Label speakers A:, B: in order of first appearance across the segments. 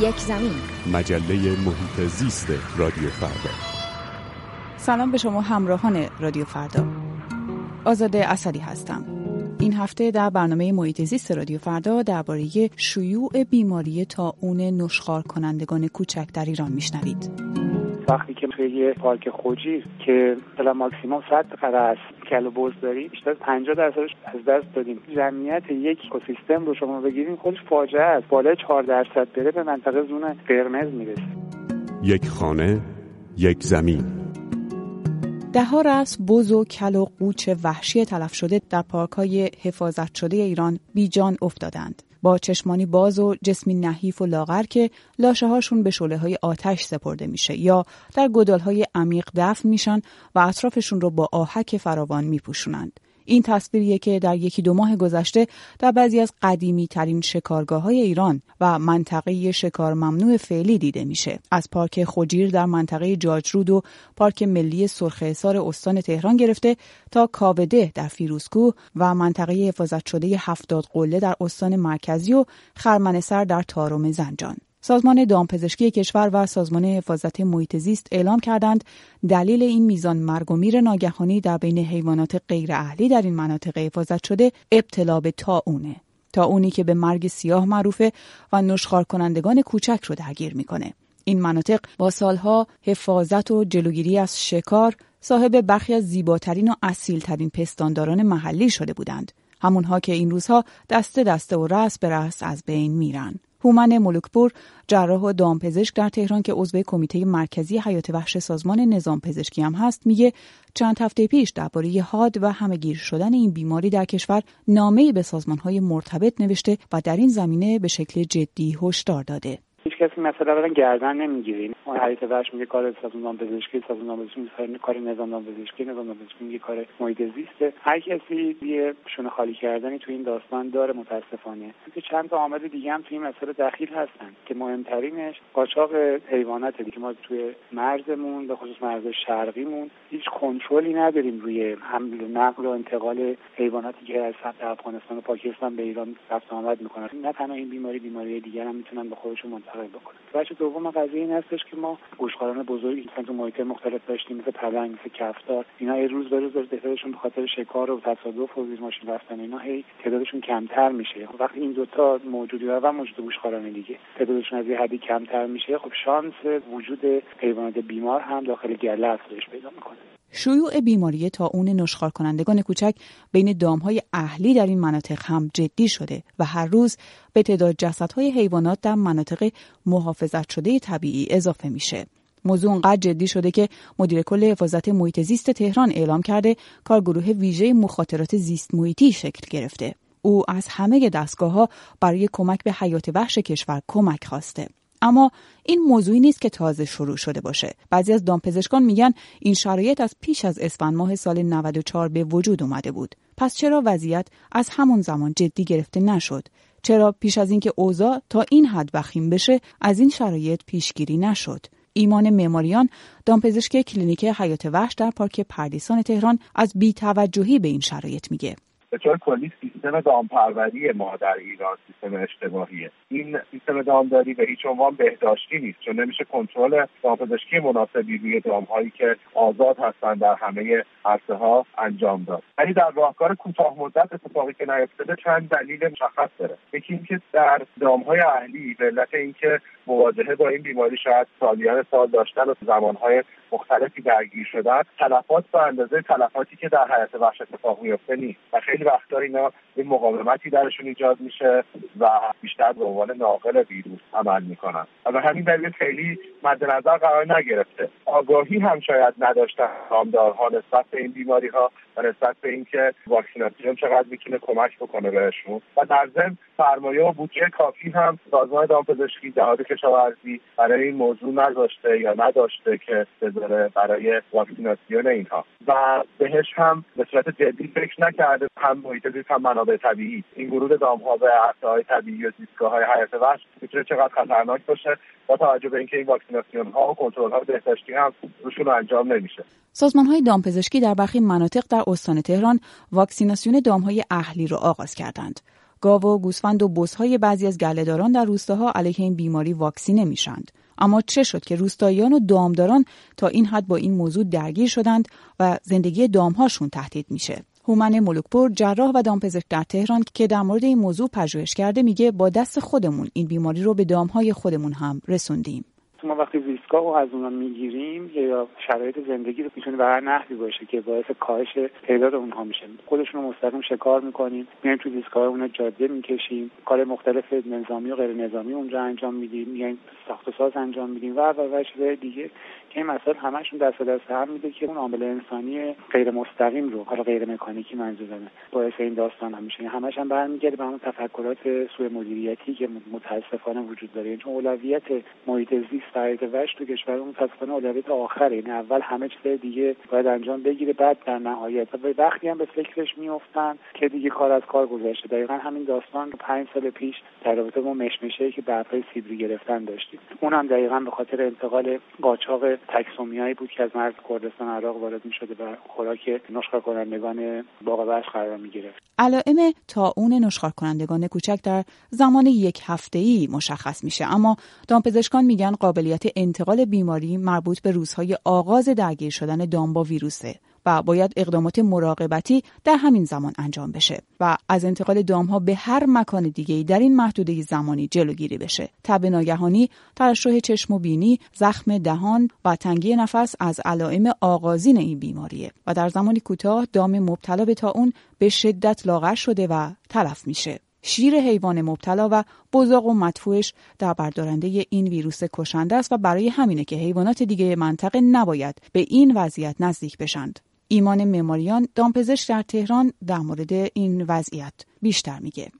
A: یک زمین.
B: مجله محیط زیست رادیو فردا.
C: سلام به شما همراهان رادیو فردا. آزاده اصلی هستم. این هفته در برنامه محیط زیست رادیو فردا درباره شیوع بیماری تاون نشخار کنندگان کوچک در ایران میشنوید.
D: وقتی که توی یه پارک خوجی که مثلا ماکسیموم 100 قره است. کلو برز داریم بیشتر 50 درصدش از دست دادیم. جمعیت یک اکوسیستم رو شما بگیریم خودش فاجعه است. بالای 4 درصد بره به منطقه زون قرمز می‌رسه.
B: یک خانه یک زمین.
C: دهها رس بز و کل و قوچ وحشی تلف شده در پارک های حفاظت شده ایران بیجان افتادند. با چشمانی باز و جسمی نحیف و لاغر که لاشه هاشون به شعله های آتش سپرده میشه یا در گدال های عمیق دفن میشن و اطرافشون رو با آهک فراوان میپوشونند. این تصویریه که در یکی دو ماه گذشته در بعضی از قدیمی ترین شکارگاه های ایران و منطقه شکار ممنوع فعلی دیده میشه. از پارک خوجیر در منطقه جاجرود و پارک ملی سرخ استان تهران گرفته تا کاوده در فیروزکوه و منطقه حفاظت شده هفتاد قله در استان مرکزی و خرمنسر در تارم زنجان. سازمان دامپزشکی کشور و سازمان حفاظت محیط زیست اعلام کردند دلیل این میزان مرگ و میر ناگهانی در بین حیوانات غیر اهلی در این مناطق حفاظت شده ابتلا به تاونه تاونی که به مرگ سیاه معروفه و نشخار کنندگان کوچک رو درگیر می‌کنه. این مناطق با سالها حفاظت و جلوگیری از شکار صاحب برخی از زیباترین و اصیلترین پستانداران محلی شده بودند. همونها که این روزها دسته دسته و رس به رس از بین میرن. هومن ملکپور جراح و دامپزشک در تهران که عضو کمیته مرکزی حیات وحش سازمان نظام پزشکی هم هست میگه چند هفته پیش درباره حاد و همهگیر شدن این بیماری در کشور نامه‌ای به سازمانهای مرتبط نوشته و در این زمینه به شکل جدی هشدار داده.
D: هیچ کسی مثلا برن گردن نمی‌گیریم اون حریت وحش میگه کار سازمان پزشکی سازمان پزشکی کار نظام پزشکی نظام پزشکی میگه کار محیط زیسته هر کسی یه شونه خالی کردنی تو این داستان داره متاسفانه. که چند تا عامل دیگه هم توی این مسئله دخیل هستن که مهمترینش قاچاق حیوانات که ما توی مرزمون به خصوص مرز شرقیمون هیچ کنترلی نداریم روی حمل و نقل و انتقال حیواناتی که از سمت افغانستان و پاکستان به ایران رفت آمد می‌کنن. نه تنها این بیماری بیماری دیگر هم می‌تونن به خودشون منتقل بکنن بچه دوم قضیه این هستش که ما گوشخواران بزرگی مثلا تو محیط مختلف داشتیم مثل پلنگ مثل کفتار اینا یه روز به روز تعدادشون به خاطر شکار و تصادف و زیر ماشین رفتن اینا هی تعدادشون کمتر میشه. وقتی این دوتا موجودی و موجود گوشخواران دیگه تعدادشون از یه حدی کمتر میشه خب شانس وجود حیوانات بیمار هم داخل گله افزایش پیدا می‌کنه.
C: شیوع بیماری اون نشخار کنندگان کوچک بین دامهای اهلی در این مناطق هم جدی شده و هر روز به تعداد جسدهای حیوانات در مناطق محافظت شده طبیعی اضافه میشه. موضوع اونقدر جدی شده که مدیر کل حفاظت محیط زیست تهران اعلام کرده کارگروه ویژه مخاطرات زیست محیطی شکل گرفته. او از همه دستگاه ها برای کمک به حیات وحش کشور کمک خواسته. اما این موضوعی نیست که تازه شروع شده باشه. بعضی از دامپزشکان میگن این شرایط از پیش از اسفند ماه سال 94 به وجود اومده بود. پس چرا وضعیت از همون زمان جدی گرفته نشد؟ چرا پیش از اینکه اوضاع تا این حد وخیم بشه از این شرایط پیشگیری نشد؟ ایمان معماریان دامپزشک کلینیک حیات وحش در پارک پردیسان تهران از بیتوجهی به این شرایط میگه.
E: طور کلی سیستم دامپروری ما در ایران سیستم اشتباهیه این سیستم دامداری به هیچ عنوان بهداشتی نیست چون نمیشه کنترل دامپزشکی مناسبی روی دامهایی که آزاد هستند در همه عرصه ها انجام داد. ولی در راهکار کوتاه مدت اتفاقی که نیفتاده چند دلیل مشخص داره. یکی اینکه در دامهای اهلی به علت اینکه مواجهه با این بیماری شاید سالیان سال داشتن و زمانهای مختلفی درگیر شدن تلفات به اندازه تلفاتی که در حیات وحش اتفاق میفته نیست و خیلی وقتا اینا این مقاومتی درشون ایجاد میشه و بیشتر به عنوان ناقل ویروس عمل می‌کنن. و همین دلیل خیلی مد نظر قرار نگرفته. آگاهی هم شاید نداشتن دامدارها نسبت به این بیماری ها و نسبت به اینکه واکسیناسیون چقدر می‌تونه کمک بکنه بهشون. و در ضمن سرمایه و بودجه کافی هم سازمان دامپزشکی جهاد کشاورزی برای این موضوع نذاشته یا نداشته که بذاره برای واکسیناسیون اینها. و بهش هم به صورت جدی فکر نکرده. هم محیط زیست هم منابع طبیعی این ورود دامها به های طبیعی و زیستگاه های حیات وحش می‌تونه چقدر خطرناک باشه با توجه به اینکه این واکسیناسیون ها و کنترل ها بهداشتی هم روشون انجام نمیشه
C: سازمان های دامپزشکی در برخی مناطق در استان تهران واکسیناسیون دامهای اهلی را آغاز کردند. گاو و گوسفند و بزهای بعضی از گلهداران در روستاها علیه این بیماری واکسینه میشند. اما چه شد که روستاییان و دامداران تا این حد با این موضوع درگیر شدند و زندگی دامهاشون تهدید میشه هومن ملوکپور جراح و دامپزشک در تهران که در مورد این موضوع پژوهش کرده میگه با دست خودمون این بیماری رو به دامهای خودمون هم رسوندیم.
D: ما وقتی ریسکا رو از اونا می‌گیریم یا شرایط زندگی رو می‌تونه به هر نحوی باشه که باعث کاهش تعداد اونها میشه. خودشون رو مستقیم شکار می‌کنیم. میایم تو ریسکا اونها جاده می‌کشیم. کار مختلف نظامی و غیر نظامی اونجا انجام میدیم. میایم ساخت و ساز انجام میدیم و و و دیگه. این مسائل همشون دست دست هم میده که اون عامل انسانی غیر مستقیم رو حالا غیر مکانیکی منظورمه باعث این داستان هم میشه. همش هم برمیگرده به اون تفکرات سوء مدیریتی که متاسفانه وجود داره. چون اولویت محیط زیست فرایت وش تو کشور متاسفانه اولویت آخره. این اول همه چیز دیگه باید انجام بگیره بعد در نهایت. و وقتی هم به فکرش میافتن که دیگه کار از کار گذشته. دقیقا همین داستان پنج سال پیش در رابطه با مشمشه که برپای سیبری گرفتن داشتیم. اونم دقیقا به خاطر انتقال قاچاق تکسومیایی بود که از مرز کردستان عراق وارد می شده و خوراک نشخار کنندگان باغ قرار می گرفت.
C: علائم اون نشخار کنندگان کوچک در زمان یک هفته ای مشخص میشه اما دامپزشکان میگن قابلیت انتقال بیماری مربوط به روزهای آغاز درگیر شدن دام با ویروسه و باید اقدامات مراقبتی در همین زمان انجام بشه و از انتقال دامها به هر مکان دیگه در این محدوده زمانی جلوگیری بشه تب ناگهانی ترشح چشم و بینی زخم دهان و تنگی نفس از علائم آغازین این بیماریه و در زمانی کوتاه دام مبتلا به اون به شدت لاغر شده و تلف میشه شیر حیوان مبتلا و بزاق و مدفوعش در بردارنده این ویروس کشنده است و برای همینه که حیوانات دیگه منطقه نباید به این وضعیت نزدیک بشند. ایمان مماریان دامپزشک در تهران در مورد این وضعیت بیشتر میگه.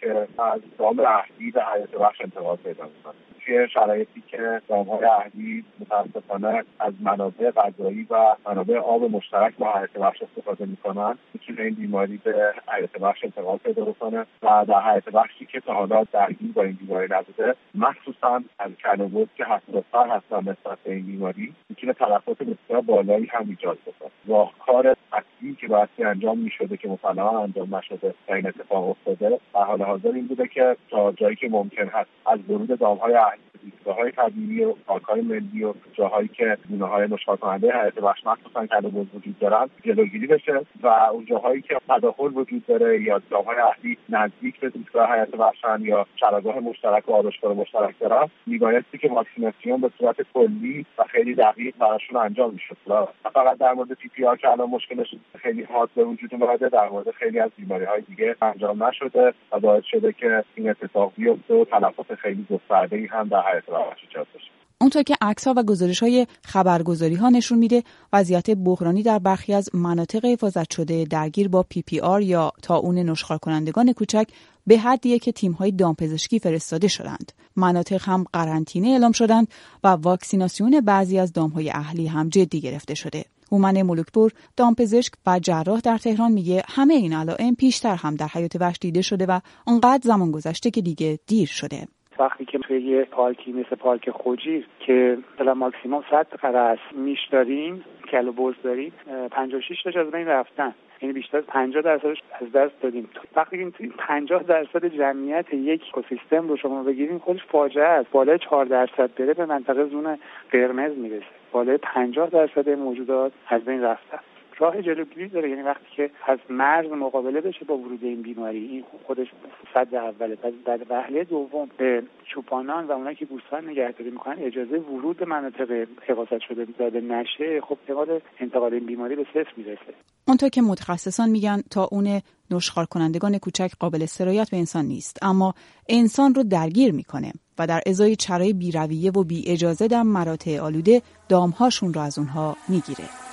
E: که از دام اهلی به حیات بخش انتقال پیدا می‌کنه توی شرایطی که دامهای اهلی متاسفانه از منابع غذایی و منابع آب مشترک با حیات بخش استفاده می‌کنن می‌تونه این بیماری به حیات بخش انتقال پیدا بکنه و در حیات بخشی که تا حالا درگیر با این بیماری نبوده مخصوصا از کلوبوت که حساستر هستن نسبت به این بیماری می‌تونه تلفات بسیار بالایی هم ایجاد بکنه راهکار اصلی که باید انجام می‌شده که مثلا انجام نشده و این اتفاق افتاده در حال حاضر این بوده که تا جایی که ممکن هست از ورود دامهای زیستگاه های طبیعی و های ملی و جاهایی که گونه های نشخار کننده حیات وحش مخصوصا کلهبز وجود دارن جلوگیری بشه و اون جاهایی که تداخل وجود داره یا دامهای اهلی نزدیک به زیستگاه حیات وحشن یا چراگاه مشترک و آرشگاه مشترک دارن میبایستی که واکسیناسیون به صورت کلی و خیلی دقیق براشون انجام می‌شد فقط در مورد PPR که الان مشکلش خیلی حاد به وجود اومده در مورد خیلی از بیماری های دیگه انجام نشده و باعث شده که این اتفاق بیفته و تلفات خیلی گسترده هم در
C: اونطور که عکس ها و گزارش های خبرگزاری ها نشون میده وضعیت بحرانی در برخی از مناطق حفاظت شده درگیر با PPR یا اون نشخوارکنندگان کوچک به حدیه که تیم های دامپزشکی فرستاده شدند. مناطق هم قرنطینه اعلام شدند و واکسیناسیون بعضی از دام های اهلی هم جدی گرفته شده. هومن ملوکپور دامپزشک و جراح در تهران میگه همه این علائم پیشتر هم در حیات وحش دیده شده و انقدر زمان گذشته که دیگه دیر شده.
D: وقتی که توی یه پارکی مثل پارک خوجیر که مثلا ماکسیموم 100 قره است. میش داریم کلو بوز داریم. 56 تاش از بین رفتن. یعنی بیشتر از 50 درصدش از دست دادیم. وقتی این 50 درصد جمعیت یک اکوسیستم رو شما بگیریم خودش فاجعه است. بالای 4 درصد بره به منطقه زون قرمز می‌رسه. بالای 50 درصد موجودات از بین رفتن. راه جلوگیری داره. یعنی وقتی که از مرز مقابله بشه با ورود این بیماری این خودش صد اوله. بعد وهله دوم به چوپانان و اونایی که گوسفند نگهداری می‌کنن اجازه ورود مناطق حفاظت شده داده نشه خب احتمال انتقال این بیماری به صفر می‌رسه.
C: اونطور که متخصصان میگن تا اون نشخار کنندگان کوچک قابل سرایت به انسان نیست. اما انسان رو درگیر می‌کنه و در ازای چرای بیرویه و بی اجازه در مراتع آلوده دامهاشون رو از اونها می‌گیره.